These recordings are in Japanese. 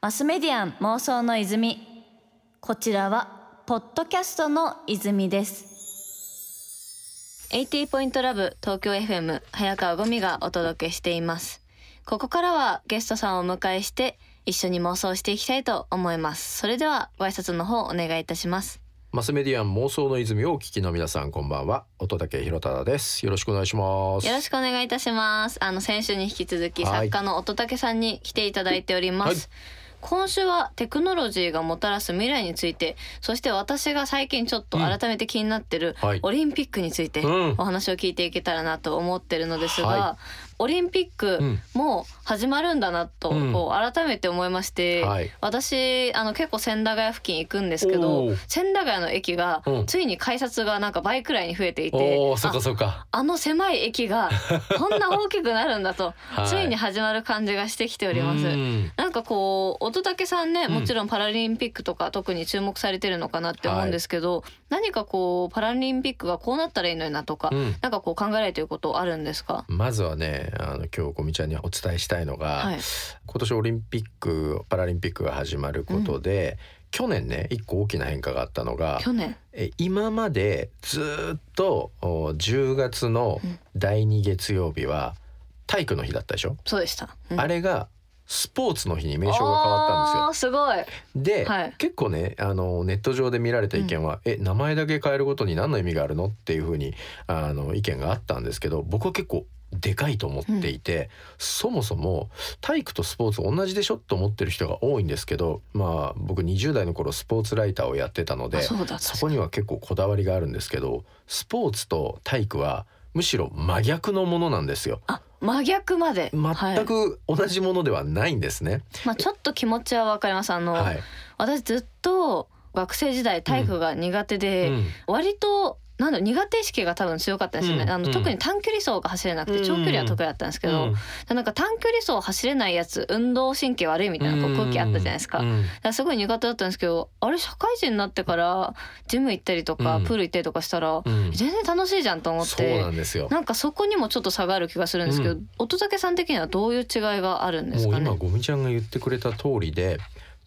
マスメディアン妄想の泉。こちらはポッドキャストの泉です。80ポイントラブ東京 FM 早川ゴミがお届けしています。ここからはゲストさんをお迎えして一緒に妄想していきたいと思います。それではご挨拶の方お願いいたします。マスメディアン妄想の泉をお聞きの皆さんこんばんは。音竹弘忠です。よろしくお願いします。よろしくお願いいたします。あの先週に引き続きはい作家の音竹さんに来ていただいております、はい。今週はテクノロジーがもたらす未来についてそして私が最近ちょっと改めて気になってるはい。オリンピックについてうん。お話を聞いていけたらなと思ってるのですが、はオリンピッうクん。もう始まるんだなとうん。こう改めて思いまして、はい。私あの結構千駄ヶ谷付近行くんですけおどー。千駄ヶ谷の駅がうん。ついに改札がなんか倍くらいに増えていて、あかそっか。あの狭い駅がこんな大きくなるんだと、はい。ついに始まる感じがしてきております。うん。なんかこう乙武さんねうん。もちろんパラリンピックとか特に注目されてるのかなって思うんですけど、何かこうパラリンピックがこうなったらいいのになとか、うん。なんかこう考えられてることあるんですか、まずはねあの今日こみちゃんにお伝えしたいのが、はい、今年オリンピックパラリンピックが始まることで、去年ね一個大きな変化があったのが去年。え今までずーっとお10月の第2月曜日は体育の日だったでしょ、そうでした。うん。あれがスポーツの日に名称が変わったんですよ。すごい。で、はい。結構ねあのネット上で見られた意見は、え名前だけ変えることに何の意味があるの？っていうふうにあの意見があったんですけど僕は結構でかいと思っていて、そもそも体育とスポーツ同じでしょと思ってる人が多いんですけどまあ僕20代の頃スポーツライターをやってたのであそこには結構こだわりがあるんですけどスポーツと体育はむしろ真逆のものなんですよ。あ真逆まで。はい全く同じものではないんですね。まあちょっと気持ちはわかります。あの、はい。私ずっと学生時代体育が苦手で、うん割となんだ苦手意識が多分強かったんですよね、あのうん。うん特に短距離走が走れなくてうん。長距離は得意だったんですけど、うん。でなんか短距離走走れないやつ運動神経悪いみたいなこう空気あったじゃないですか,、からすごい苦手だったんですけどあれ社会人になってからジム行ったりとか、うん。プール行ったりとかしたら、うん。全然楽しいじゃんと思っそうなてんですよ。なんかそこにもちょっと差がある気がするんですけど、うん。乙武さん的にはどういう違いがあるんですかね？もう今ゴミちゃんが言ってくれた通りで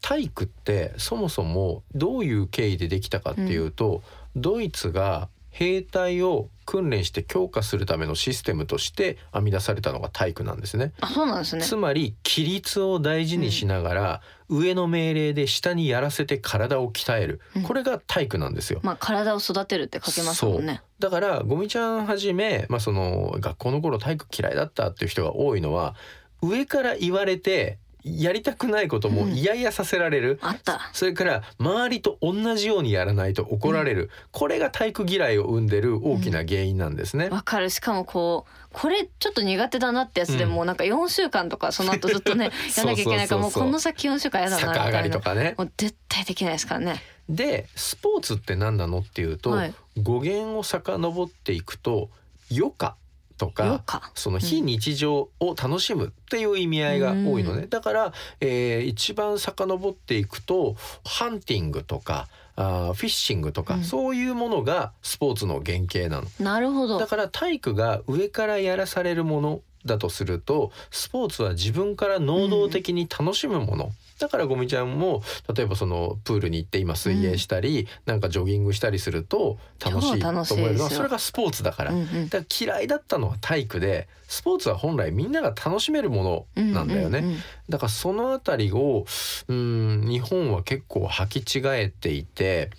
体育ってそもそもどういう経緯でできたかっていうと、ドイツが兵隊を訓練して強化するためのシステムとして編み出されたのが体育なんですね。あそうなんですね。つまり規律を大事にしながら、上の命令で下にやらせて体を鍛える、うん。これが体育なんですよ。まあ体を育てるって書けますもんね。だからゴミちゃんはじめ、まあ、その学校の頃体育嫌いだったっていう人が多いのは上から言われてやりたくないことも嫌々させられる、あった。それから周りと同じようにやらないと怒られる、これが体育嫌いを生んでる大きな原因なんですね。わかる。しかもこうこれちょっと苦手だなってやつでうん。もうなんか4週間とかその後ずっとね やんなきゃいけないからもうこの先4週間やだなみ逆上がたいな。りとかね。もう絶対できないですからね。でスポーツって何なのっていうと、はい。語源を遡っていくと余暇と余か。暇その非日常を楽しむっていう意味合いが多いのね、うだから、えー一番遡っていくとハンティングとかあーフィッシングとか、うん。そういうものがスポーツの原型なの。なるほど。だから体育が上からやらされるものだとするとスポーツは自分から能動的に楽しむもの、だからゴミちゃんも例えばそのプールに行って今水泳したり、なんかジョギングしたりすると楽しいと思えるのはそれがスポーツだから。うんうん。だから嫌いだったのは体育でスポーツは本来みんなが楽しめるものなんだよね、うん。うんうんだからそのあたりをうん日本は結構履き違えていて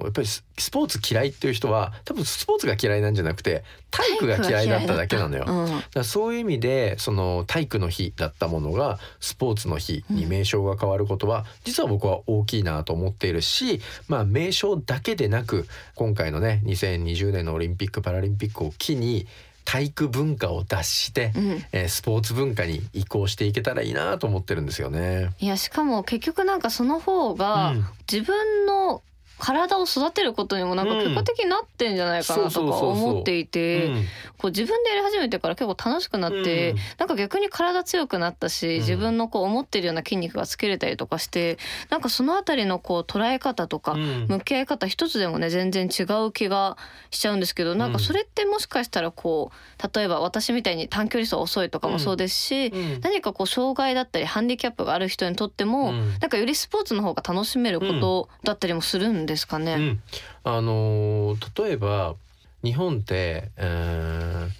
やっぱりススポーツ嫌いっていう人は多分スポーツが嫌いなんじゃなくて体育が嫌いだっただけなのよ。うんだからそういう意味でその体育の日だったものがスポーツの日に名称が変わることは実は僕は大きいなと思っているし、まあ、名称だけでなく今回のね2020年のオリンピック・パラリンピックを機に体育文化を脱して、うんえースポーツ文化に移行していけたらいいなと思ってるんですよね。いやしかも結局なんかその方がうん自分の体を育てることにもなんか結果的になってんじゃないかなとか思っていて、うん。こう自分でやり始めてから結構楽しくなって、うん。なんか逆に体強くなったし、うん。自分のこう思ってるような筋肉がつけれたりとかしてなんかそのあたりのこう捉え方とか、うん。向き合い方一つでもね全然違う気がしちゃうんですけどなんかそれってもしかしたらこう例えば私みたいに短距離走遅いとかもそうですし、うん。何かこう障害だったりハンディキャップがある人にとっても、うん。なんかよりスポーツの方が楽しめることだったりもするんですかね。うん、あのー例えば日本って、えー、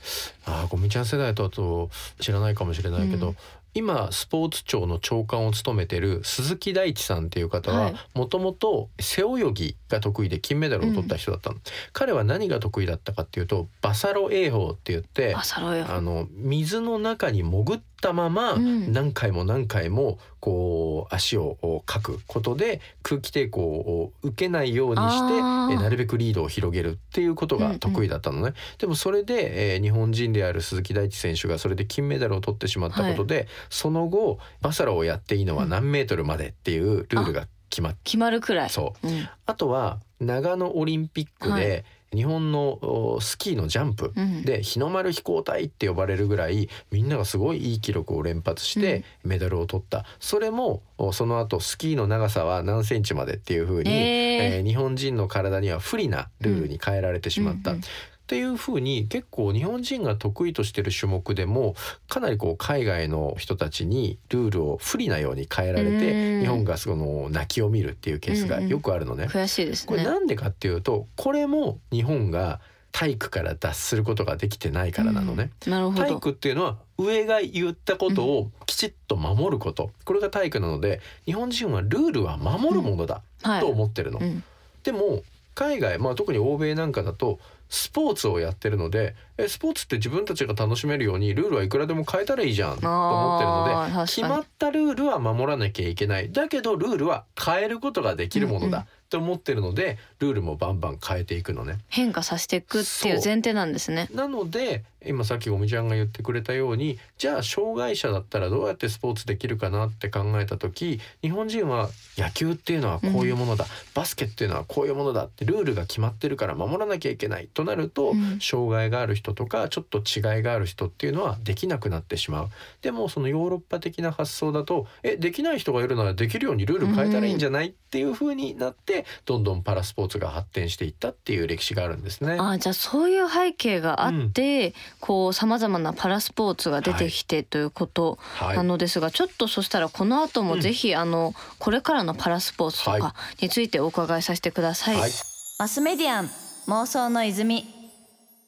あーゴミちゃん世代だと知らないかもしれないけど、うん。今スポーツ庁の長官を務めてる鈴木大地さんっていう方ははい。もともと背泳ぎが得意で金メダルを取った人だったの、彼は何が得意だったかっていうとバサロ泳法って言ってあサロよ。あの水の中に潜ったままうん。何回も何回もこう足をかくことで空気抵抗を受けないようにしてなるべくリードを広げるっていうことが得意だったのね、でもそれで、えー日本人である鈴木大地選手がそれで金メダルを取ってしまったことで、その後バサロをやっていいのは何メートルまでっていうルールが決まっ決まるくらい。そう。うん。あとは長野オリンピックはで日本のおスキーのジャンプうん。で日の丸飛行隊って呼ばれるぐらいみんながすごいいい記録を連発してメダルを取った、それもおその後スキーの長さは何センチまでっていう風に、えー。えー日本人の体には不利なルールに変えられてしまった。うんうんっていう風に結構日本人が得意としてる種目でもかなりこう海外の人たちにルールを不利なように変えられてうん日本がその泣きを見るっていうケースがよくあるのね。悔しいですね。これなんでかっていうとこれも日本が体育から脱することができてないからなのね。うんなるほど。体育っていうのは上が言ったことをきちっと守ること、これが体育なので日本人はルールは守るものだはいと思ってるの。うんでも海外、まあ、特に欧米なんかだとスポーツをやってるのでえスポーツって自分たちが楽しめるようにルールはいくらでも変えたらいいじゃんと思ってるので決まったルールは守らなきゃいけないだけどルールは変えることができるものうんうんだって思ってるのでルールもバンバン変えていくのね。変化させていくっていう前提なんですね。なので今さっきゴミちゃんが言ってくれたようにじゃあ障害者だったらどうやってスポーツできるかなって考えた時日本人は野球っていうのはこういうものだ、バスケっていうのはこういうものだってルールが決まってるから守らなきゃいけないとなると、うん障害がある人とかちょっと違いがある人っていうのはできなくなってしまう。でもそのヨーロッパ的な発想だとえできない人がいるならできるようにルール変えたらいいんじゃない、っていう風になってどんどんパラスポーツが発展していったっていう歴史があるんですね。あーじゃあそういう背景があって、こうさまざまなパラスポーツが出てきてということはい。なのですが、ちょっとそしたらこの後もぜひ、あのこれからのパラスポーツとはかについてお伺いさせてください。はい。マスメディアン妄想の泉。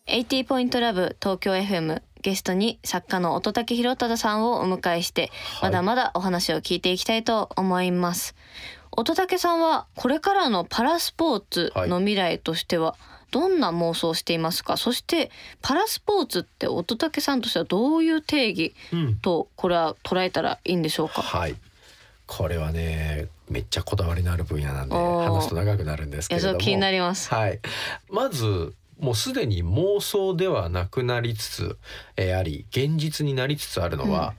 80ポイントラブ東京 FM ゲストに作家の乙武宏忠さんをお迎えして、はい。まだまだお話を聞いていきたいと思います。乙武さんはこれからのパラスポーツの未来としてはどんな妄想をしていますか、そしてパラスポーツって乙武さんとしてはどういう定義うんとこれは捉えたらいいんでしょうか？はい。これはね、めっちゃこだわりのある分野なんで話すと長くなるんですいけれども。やそう気になりますはい。まずもうすでに妄想ではなくなりつつ、えーあり現実になりつつあるのは、うん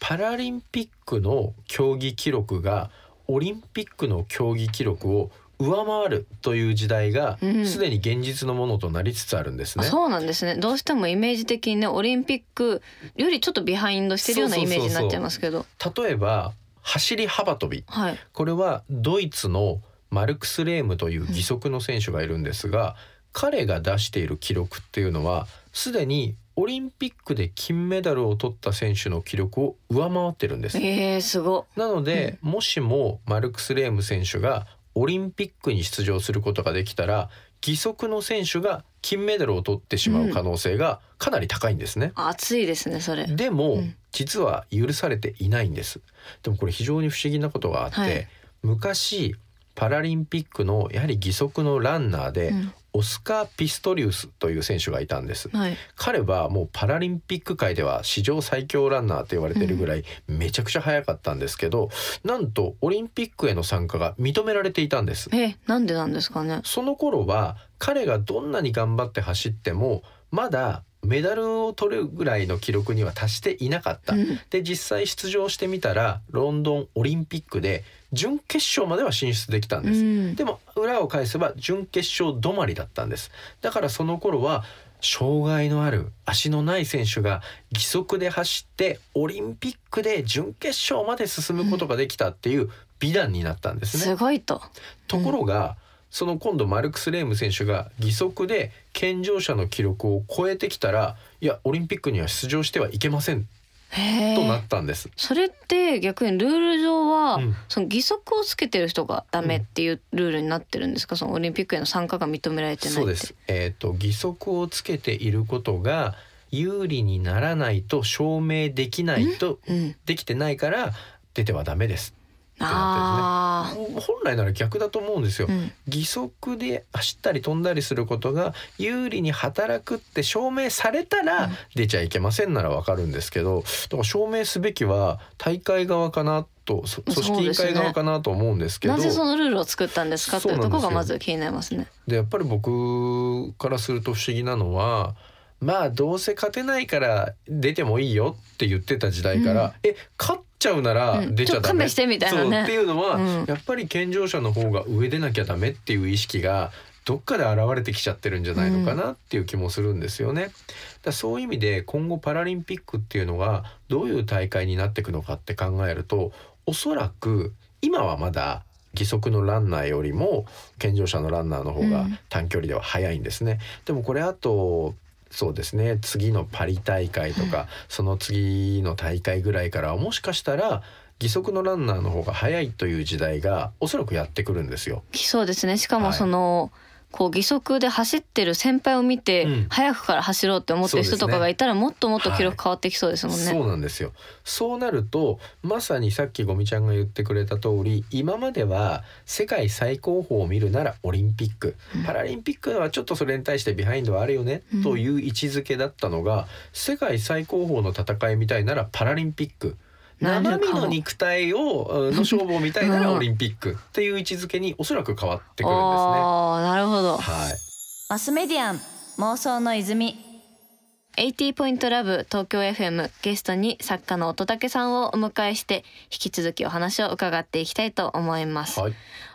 パラリンピックの競技記録がオリンピックの競技記録を上回るという時代がうん。すでに現実のものとなりつつあるんですね。あそうなんですね。どうしてもイメージ的にねオリンピックよりちょっとビハインドしてるようなイメージになっちゃいますけど。例えば走り幅跳び。はい。これはドイツのマルクス・レームという義足の選手がいるんですが、彼が出している記録っていうのはすでにオリンピックで金メダルを取った選手の記録を上回ってるんです。えー、すご。なので、もしもマルクス・レーム選手がオリンピックに出場することができたら義足の選手が金メダルを取ってしまう可能性がかなり高いんですね。熱いですねそれ。でも、うん。実は許されていないんです。でもこれ非常に不思議なことがあって、はい。昔パラリンピックのやはり義足のランナーで、うんオスカー・ピストリウスという選手がいたんです。はい。彼はもうパラリンピック界では史上最強ランナーと言われてるぐらいめちゃくちゃ速かったんですけど、なんとオリンピックへの参加が認められていたんです。えなんでなんですかね。その頃は彼がどんなに頑張って走ってもまだメダルを取るぐらいの記録には達していなかった、うん。で実際出場してみたらロンドンオリンピックで準決勝までは進出できたんです、うん。でも裏を返せば準決勝止まりだったんです。だからその頃は障害のある足のない選手が義足で走ってオリンピックで準決勝まで進むことができたっていう美談になったんですね。すごいと。ところが、その今度マルクス・レーム選手が義足で健常者の記録を超えてきたらいやオリンピックには出場してはいけませんへとなえ。ったんです。それって逆にルール上は、うん。その義足をつけてる人がダメっていうルールになってるんですか、そのオリンピックへの参加が認められてないって。そうです。えっ、と義足をつけていることが有利にならないと証明できないとうん。できてないから出てはダメですってですね。本来なら逆だと思うんですよ。あ、。うん、義足で走ったり飛んだりすることが有利に働くって証明されたうん。ら出ちゃいけませんならわかるんですけど、だから証明すべきは大会側かなとそ組織委員会側かなと思うんですけど。なぜそのルールを作ったんですか？っていうところがまず気になりますね。でやっぱり僕からすると不思議なのはまあどうせ勝てないから出てもいいよって言ってた時代から、え勝っちゃうならうん。出ちゃダメ、ちょっと勘弁してみたいなね。っていうのは、うん。やっぱり健常者の方が上でなきゃダメっていう意識がどっかで現れてきちゃってるんじゃないのかなっていう気もするんですよね。だそういう意味で今後パラリンピックっていうのがどういう大会になっていくのかって考えるとおそらく今はまだ義足のランナーよりも健常者のランナーの方がうん。短距離では速いんですね。でもこれあとそうですね次のパリ大会とか、その次の大会ぐらいからはもしかしたら義足のランナーの方が速いという時代がおそらくやってくるんですよ。きそうですね。しかはいもその、こう義足で走ってる先輩を見て、うん。早くから走ろうって思ってる人とかがいたらもっともっと記録変わってきそうですもんね。そうなんですよ。そうなるとまさにさっきゴミちゃんが言ってくれた通り今までは世界最高峰を見るならオリンピック、うん。パラリンピックはちょっとそれに対してビハインドはあるよね、うん。という位置づけだったのが世界最高峰の戦いみたいならパラリンピック生身の肉体をうんの勝負を見たいならうんオリンピックっていう位置づけにおそらく変わってくるんですね。ああなるほど。はいマスメディアン妄想の泉80ポイントラブ東京 FM ゲストに作家の乙武さんをお迎えして引き続きお話を伺っていきたいと思います、はい。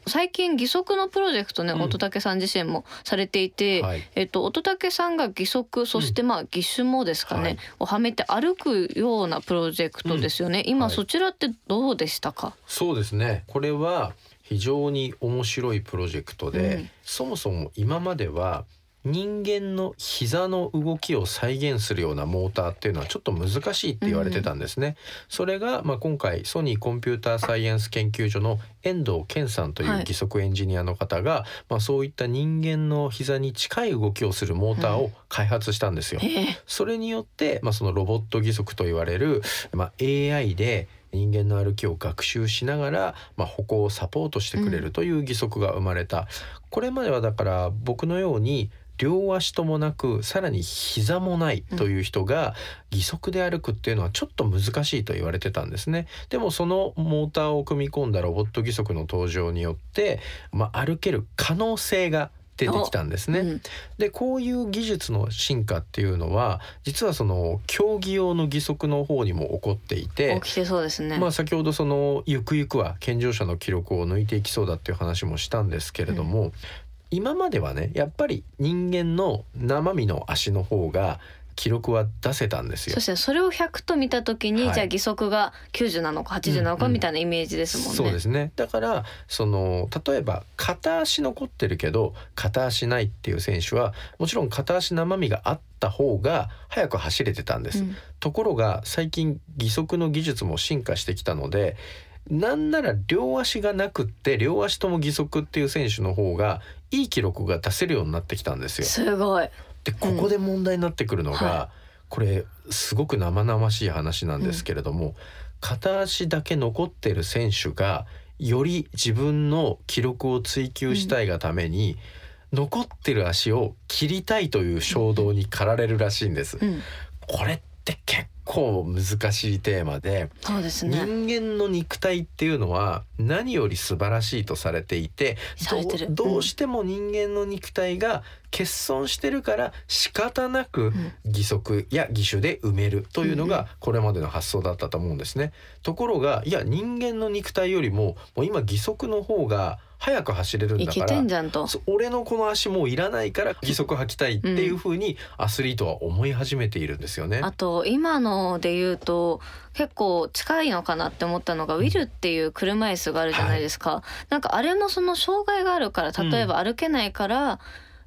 最近義足のプロジェクトね、うん。乙武さん自身もされていて、はい。えっと乙武さんが義足そしてまあ義手もですかね、はい。をはめて歩くようなプロジェクトですよね、今はい。そちらってどうでしたか、そうですね。これは非常に面白いプロジェクトで、うん。そもそも今までは人間の膝の動きを再現するようなモーターっていうのはちょっと難しいって言われてたんですね。それが、まあ、今回ソニーコンピューターサイエンス研究所の遠藤健さんというはい。義足エンジニアの方が、まあ、そういった人間の膝に近い動きをするモーターを開発したんですよ。ええ。それによって、まあ、そのロボット義足と言われる、まあ、AI で人間の歩きを学習しながら、まあ、歩行をサポートしてくれるという義足が生まれた、これまではだから僕のように両足ともなくさらに膝もないという人が義足で歩くっていうのはちょっと難しいと言われてたんですね。でもそのモーターを組み込んだロボット義足の登場によって、まあ、歩ける可能性が出てきたんですね。うんでこういう技術の進化っていうのは実はその競技用の義足の方にも起こっていて起きてそうですね、まあ先ほどそのゆくゆくは健常者の記録を抜いていきそうだっていう話もしたんですけれども、今まではねやっぱり人間の生身の足の方が記録は出せたんですよそ。してそれを100と見た時に、はいじゃあ義足が90なのか80なのかうんうんみたいなイメージですもんね。そうですねだからその例えば片足残ってるけど片足ないっていう選手はもちろん片足生身があった方が速く走れてたんです。うんところが最近義足の技術も進化してきたのでなんなら両足がなくって両足とも義足っていう選手の方がいい記録が出せるようになってきたんですよ。すごい。でここで問題になってくるのが、はこれすごく生々しい話なんですけれども、片足だけ残ってる選手がより自分の記録を追求したいがために、残ってる足を切りたいという衝動に駆られるらしいんです。うん、これって結構難しいテーマでそうですね。人間の肉体っていうのは何より素晴らしいとされていてされてる。どうどうしても人間の肉体が欠損してるから仕方なく義足や義手で埋めるというのがこれまでの発想だったと思うんですね。ところがいや人間の肉体よりももう今義足の方が早く走れるんだからてんじゃんと。そう俺のこの足もういらないから義足履きたいっていう風にアスリートは思い始めているんですよね。あと今ので言うと結構近いのかなって思ったのがウィルっていう車椅子があるじゃないですか、なんかあれもその障害があるから例えば歩けないから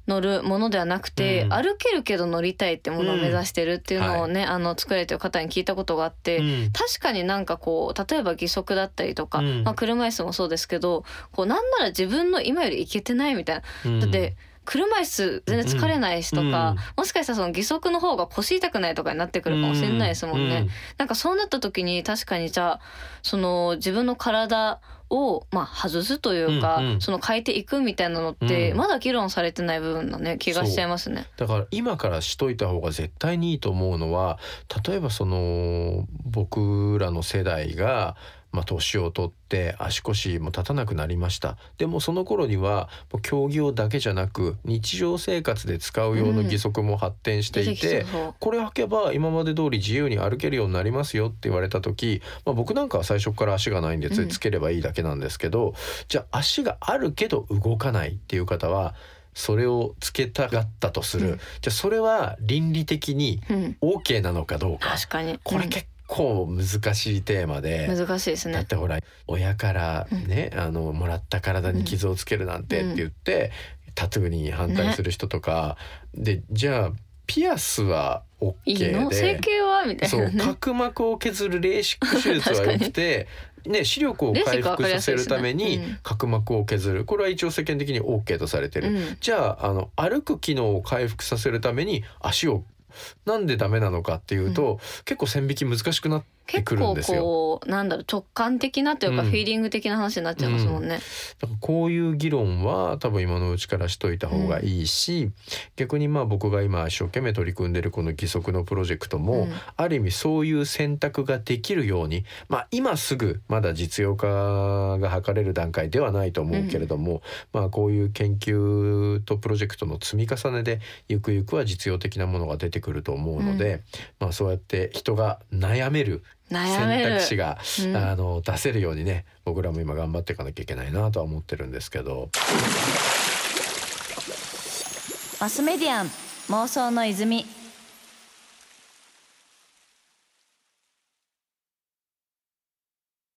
乗るものではなくて、うん。歩けるけど乗りたいってものを目指してるっていうのをね、あの作られてる方に聞いたことがあって、うん。確かになんかこう例えば義足だったりとか、うん。まあ、車椅子もそうですけどこうなんなら自分の今よりいけてないみたいな。うん。だって車椅子全然疲れないしとか、うんもしかしたらその義足の方が腰痛くないとかになってくるかもしれないですもんね。うんなんかそうなった時に確かにじゃあその自分の体をまあ外すというか、うんうん。その変えていくみたいなのって、うん。まだ議論されてない部分のね気がしちゃいますね。だから今からしといた方が絶対にいいと思うのは例えばその僕らの世代がまあ年を取って足腰も立たなくなりました。でもその頃には競技用だけじゃなく日常生活で使う用の義足も発展していて、うこれ履けば今まで通り自由に歩けるようになりますよって言われた時、まあ、僕なんかは最初から足がないんでつうん。つければいいだけなんですけど、じゃあ足があるけど動かないっていう方はそれをつけたがったとする、うん。じゃあそれは倫理的にうん。OK なのかどうか。確かに。これ結構難しいテーマで。うん難しいですね。だってほら親からね、あのもらった体に傷をつけるなんてって言って、タトゥーに反対する人とか、でじゃあピアスは OK いいの？整で形は？みたいそうなね。角膜を削るレーシック手術はよくて、ね、視力を回復させるために角膜を削る。これは一応世間的に OK とされてる。うん。じゃああの歩く機能を回復させるために足をなんでダメなのかっていうと、結構線引き難しくなって結構。こうなんだろう直感的なというか、うんフィーリング的な話になっちゃいますもんね。だからこういう議論は多分今のうちからしといた方がいいし、逆にまあ僕が今一生懸命取り組んでるこの義足のプロジェクトも、うんある意味そういう選択ができるようにまあ今すぐまだ実用化が図れる段階ではないと思うけれども、まあこういう研究とプロジェクトの積み重ねでゆくゆくは実用的なものが出てくると思うので、まあそうやって人が悩める選択肢が、うん。あの出せるようにね僕らも今頑張っていかなきゃいけないなとは思ってるんですけど。マスメディアン妄想の泉